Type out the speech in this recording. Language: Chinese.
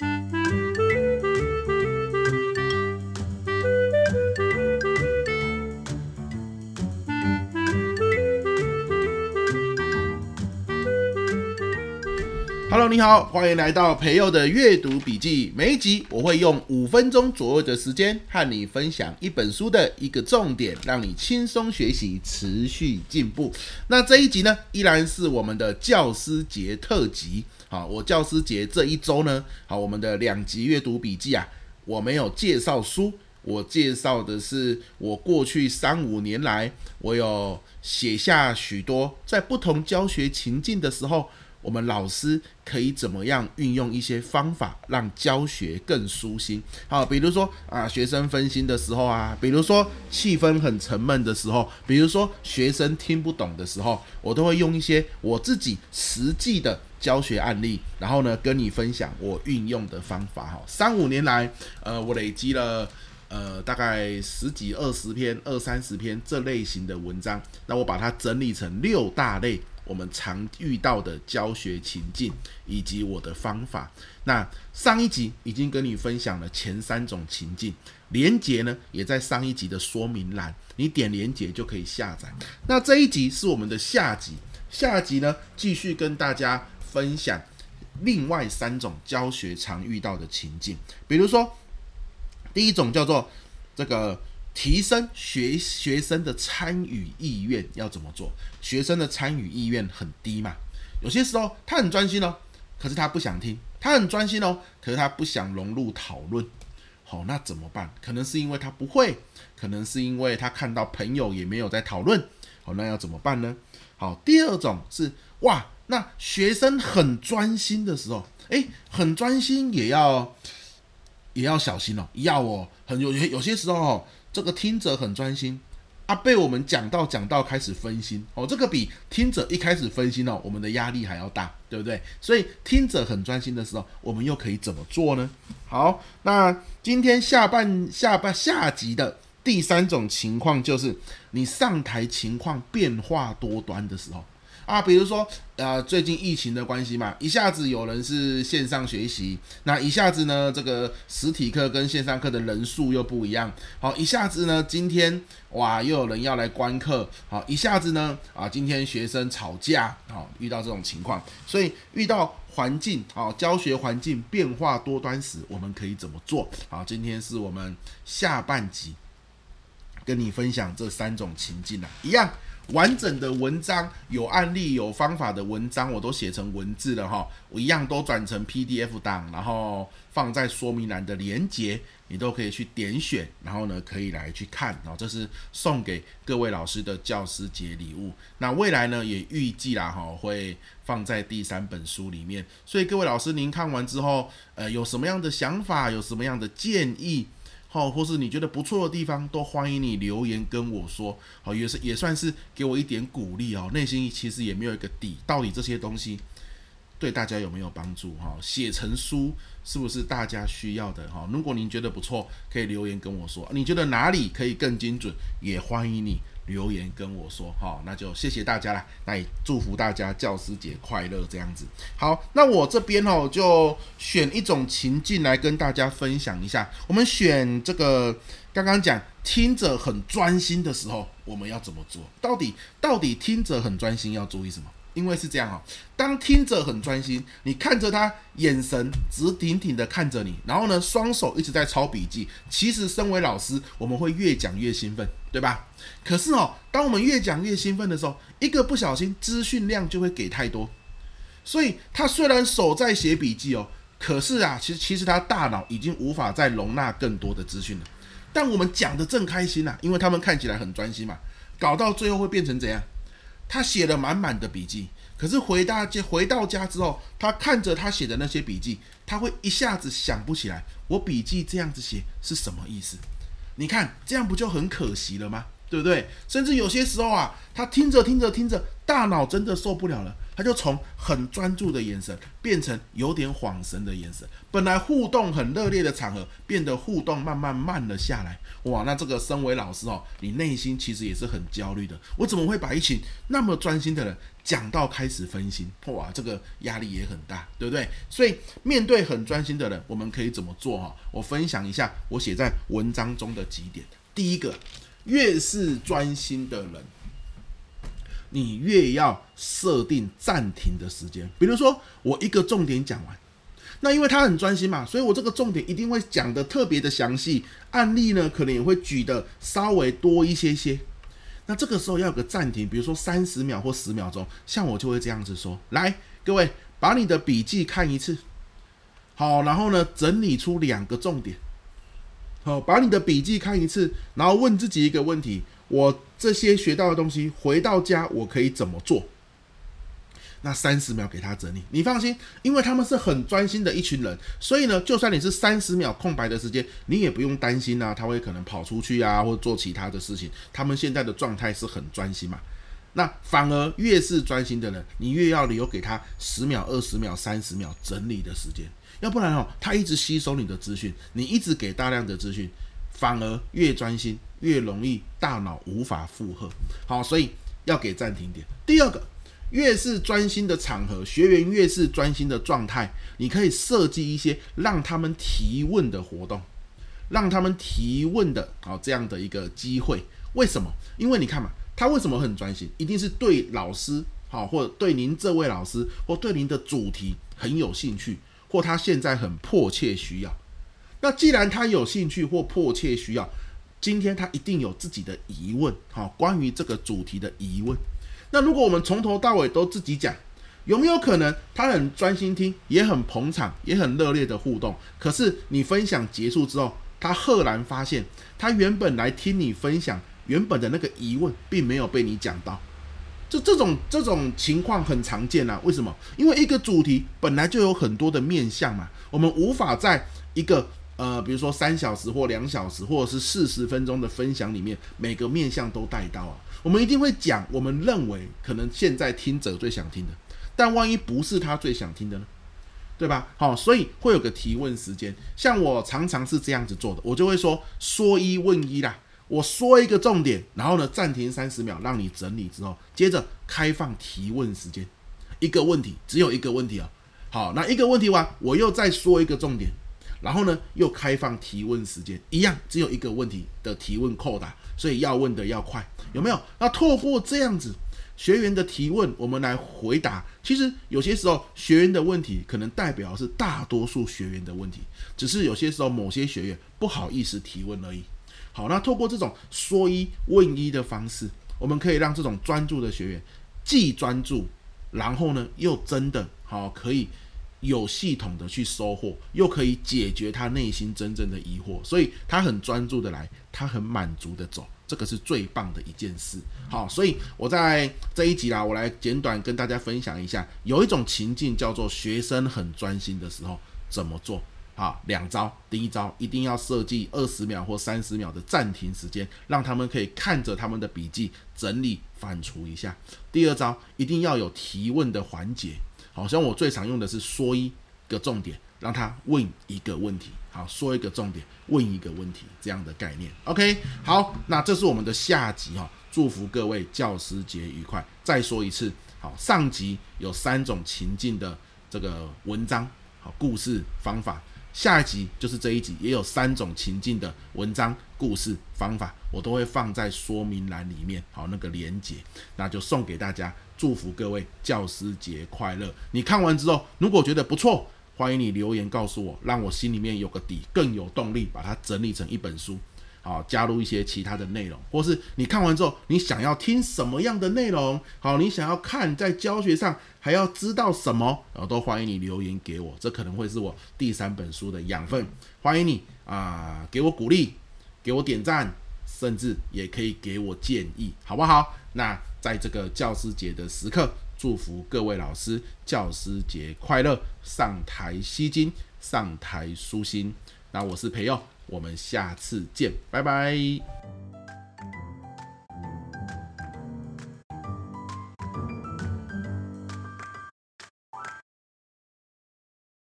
Hello，你好，欢迎来到培佑的阅读笔记。每一集我会用五分钟左右的时间和你分享一本书的一个重点，让你轻松学习，持续进步。那这一集呢，依然是我们的教师节特辑。好，我教师节这一周呢，好，我们的两集阅读笔记啊，我没有介绍书，我介绍的是我过去三五年来，我有写下许多在不同教学情境的时候。我们老师可以怎么样运用一些方法让教学更舒心？好，比如说啊，学生分心的时候啊，比如说气氛很沉闷的时候，比如说学生听不懂的时候，我都会用一些我自己实际的教学案例，然后呢，跟你分享我运用的方法。哈，三五年来，呃，我累积了呃大概十几、二十篇、二三十篇这类型的文章，那我把它整理成六大类。我们常遇到的教学情境以及我的方法。那上一集已经跟你分享了前三种情境，连结呢也在上一集的说明栏，你点连结就可以下载。那这一集是我们的下集，下集呢继续跟大家分享另外三种教学常遇到的情境，比如说第一种叫做这个。提升学学生的参与意愿要怎么做？学生的参与意愿很低嘛？有些时候他很专心哦，可是他不想听；他很专心哦，可是他不想融入讨论。好，那怎么办？可能是因为他不会，可能是因为他看到朋友也没有在讨论。好，那要怎么办呢？好，第二种是哇，那学生很专心的时候，诶，很专心也要也要小心哦，要哦，很有有些时候哦。这个听者很专心啊，被我们讲到讲到开始分心哦，这个比听者一开始分心哦，我们的压力还要大，对不对？所以听者很专心的时候，我们又可以怎么做呢？好，那今天下半下半下集的第三种情况就是你上台情况变化多端的时候。啊，比如说，呃，最近疫情的关系嘛，一下子有人是线上学习，那一下子呢，这个实体课跟线上课的人数又不一样。好，一下子呢，今天哇，又有人要来观课。好，一下子呢，啊，今天学生吵架，好，遇到这种情况，所以遇到环境，好，教学环境变化多端时，我们可以怎么做？好，今天是我们下半集跟你分享这三种情境啊，一样。完整的文章，有案例、有方法的文章，我都写成文字了哈。我一样都转成 PDF 档，然后放在说明栏的连接，你都可以去点选，然后呢，可以来去看。然后这是送给各位老师的教师节礼物。那未来呢，也预计啦哈，会放在第三本书里面。所以各位老师，您看完之后，呃，有什么样的想法？有什么样的建议？好，或是你觉得不错的地方，都欢迎你留言跟我说。好，也是也算是给我一点鼓励哦。内心其实也没有一个底，到底这些东西对大家有没有帮助？哈，写成书是不是大家需要的？哈，如果您觉得不错，可以留言跟我说。你觉得哪里可以更精准？也欢迎你。留言跟我说，好，那就谢谢大家了。那也祝福大家教师节快乐，这样子。好，那我这边哦，就选一种情境来跟大家分享一下。我们选这个刚刚讲听着很专心的时候，我们要怎么做？到底到底听着很专心要注意什么？因为是这样啊，当听者很专心，你看着他，眼神直挺挺的看着你，然后呢，双手一直在抄笔记。其实，身为老师，我们会越讲越兴奋，对吧？可是哦，当我们越讲越兴奋的时候，一个不小心，资讯量就会给太多。所以，他虽然手在写笔记哦，可是啊，其实其实他大脑已经无法再容纳更多的资讯了。但我们讲的正开心呐，因为他们看起来很专心嘛，搞到最后会变成怎样？他写了满满的笔记，可是回大家回到家之后，他看着他写的那些笔记，他会一下子想不起来，我笔记这样子写是什么意思？你看这样不就很可惜了吗？对不对？甚至有些时候啊，他听着听着听着，大脑真的受不了了，他就从很专注的眼神变成有点恍神的眼神。本来互动很热烈的场合，变得互动慢慢慢了下来。哇，那这个身为老师哦，你内心其实也是很焦虑的。我怎么会把一群那么专心的人讲到开始分心？哇，这个压力也很大，对不对？所以面对很专心的人，我们可以怎么做哈？我分享一下我写在文章中的几点。第一个，越是专心的人，你越要设定暂停的时间。比如说，我一个重点讲完，那因为他很专心嘛，所以我这个重点一定会讲得特别的详细，案例呢可能也会举得稍微多一些些。那这个时候要有个暂停，比如说三十秒或十秒钟，像我就会这样子说：来，各位把你的笔记看一次，好，然后呢整理出两个重点。好，把你的笔记看一次，然后问自己一个问题：我这些学到的东西回到家我可以怎么做？那三十秒给他整理，你放心，因为他们是很专心的一群人，所以呢，就算你是三十秒空白的时间，你也不用担心啊，他会可能跑出去啊，或做其他的事情。他们现在的状态是很专心嘛。那反而越是专心的人，你越要留给他十秒、二十秒、三十秒整理的时间。要不然哦，他一直吸收你的资讯，你一直给大量的资讯，反而越专心越容易大脑无法负荷。好，所以要给暂停点。第二个，越是专心的场合，学员越是专心的状态，你可以设计一些让他们提问的活动，让他们提问的啊这样的一个机会。为什么？因为你看嘛，他为什么很专心？一定是对老师好，或者对您这位老师，或对您的主题很有兴趣。或他现在很迫切需要，那既然他有兴趣或迫切需要，今天他一定有自己的疑问，好，关于这个主题的疑问。那如果我们从头到尾都自己讲，有没有可能他很专心听，也很捧场，也很热烈的互动？可是你分享结束之后，他赫然发现，他原本来听你分享原本的那个疑问，并没有被你讲到。就这种这种情况很常见啊，为什么？因为一个主题本来就有很多的面向嘛，我们无法在一个呃，比如说三小时或两小时或者是四十分钟的分享里面，每个面向都带到啊。我们一定会讲我们认为可能现在听者最想听的，但万一不是他最想听的呢？对吧？好，所以会有个提问时间，像我常常是这样子做的，我就会说说一问一啦。我说一个重点，然后呢，暂停三十秒，让你整理之后，接着开放提问时间，一个问题，只有一个问题啊。好，那一个问题完，我又再说一个重点，然后呢，又开放提问时间，一样只有一个问题的提问扣打，所以要问的要快，有没有？那透过这样子学员的提问，我们来回答。其实有些时候学员的问题可能代表是大多数学员的问题，只是有些时候某些学员不好意思提问而已。好，那透过这种说一问一的方式，我们可以让这种专注的学员既专注，然后呢又真的好可以有系统的去收获，又可以解决他内心真正的疑惑，所以他很专注的来，他很满足的走，这个是最棒的一件事。好，所以我在这一集啦，我来简短跟大家分享一下，有一种情境叫做学生很专心的时候怎么做。啊，两招。第一招一定要设计二十秒或三十秒的暂停时间，让他们可以看着他们的笔记整理反刍一下。第二招一定要有提问的环节，好像我最常用的是说一个重点，让他问一个问题。好，说一个重点，问一个问题，这样的概念。OK，好，那这是我们的下集哈。祝福各位教师节愉快。再说一次，好，上集有三种情境的这个文章，好，故事方法。下一集就是这一集，也有三种情境的文章、故事、方法，我都会放在说明栏里面。好，那个连接，那就送给大家，祝福各位教师节快乐。你看完之后，如果觉得不错，欢迎你留言告诉我，让我心里面有个底，更有动力把它整理成一本书。好，加入一些其他的内容，或是你看完之后，你想要听什么样的内容？好，你想要看在教学上还要知道什么？然后都欢迎你留言给我，这可能会是我第三本书的养分。欢迎你啊、给我鼓励，给我点赞，甚至也可以给我建议，好不好？那在这个教师节的时刻，祝福各位老师教师节快乐，上台吸金，上台舒心。那我是培佑。我们下次见，拜拜。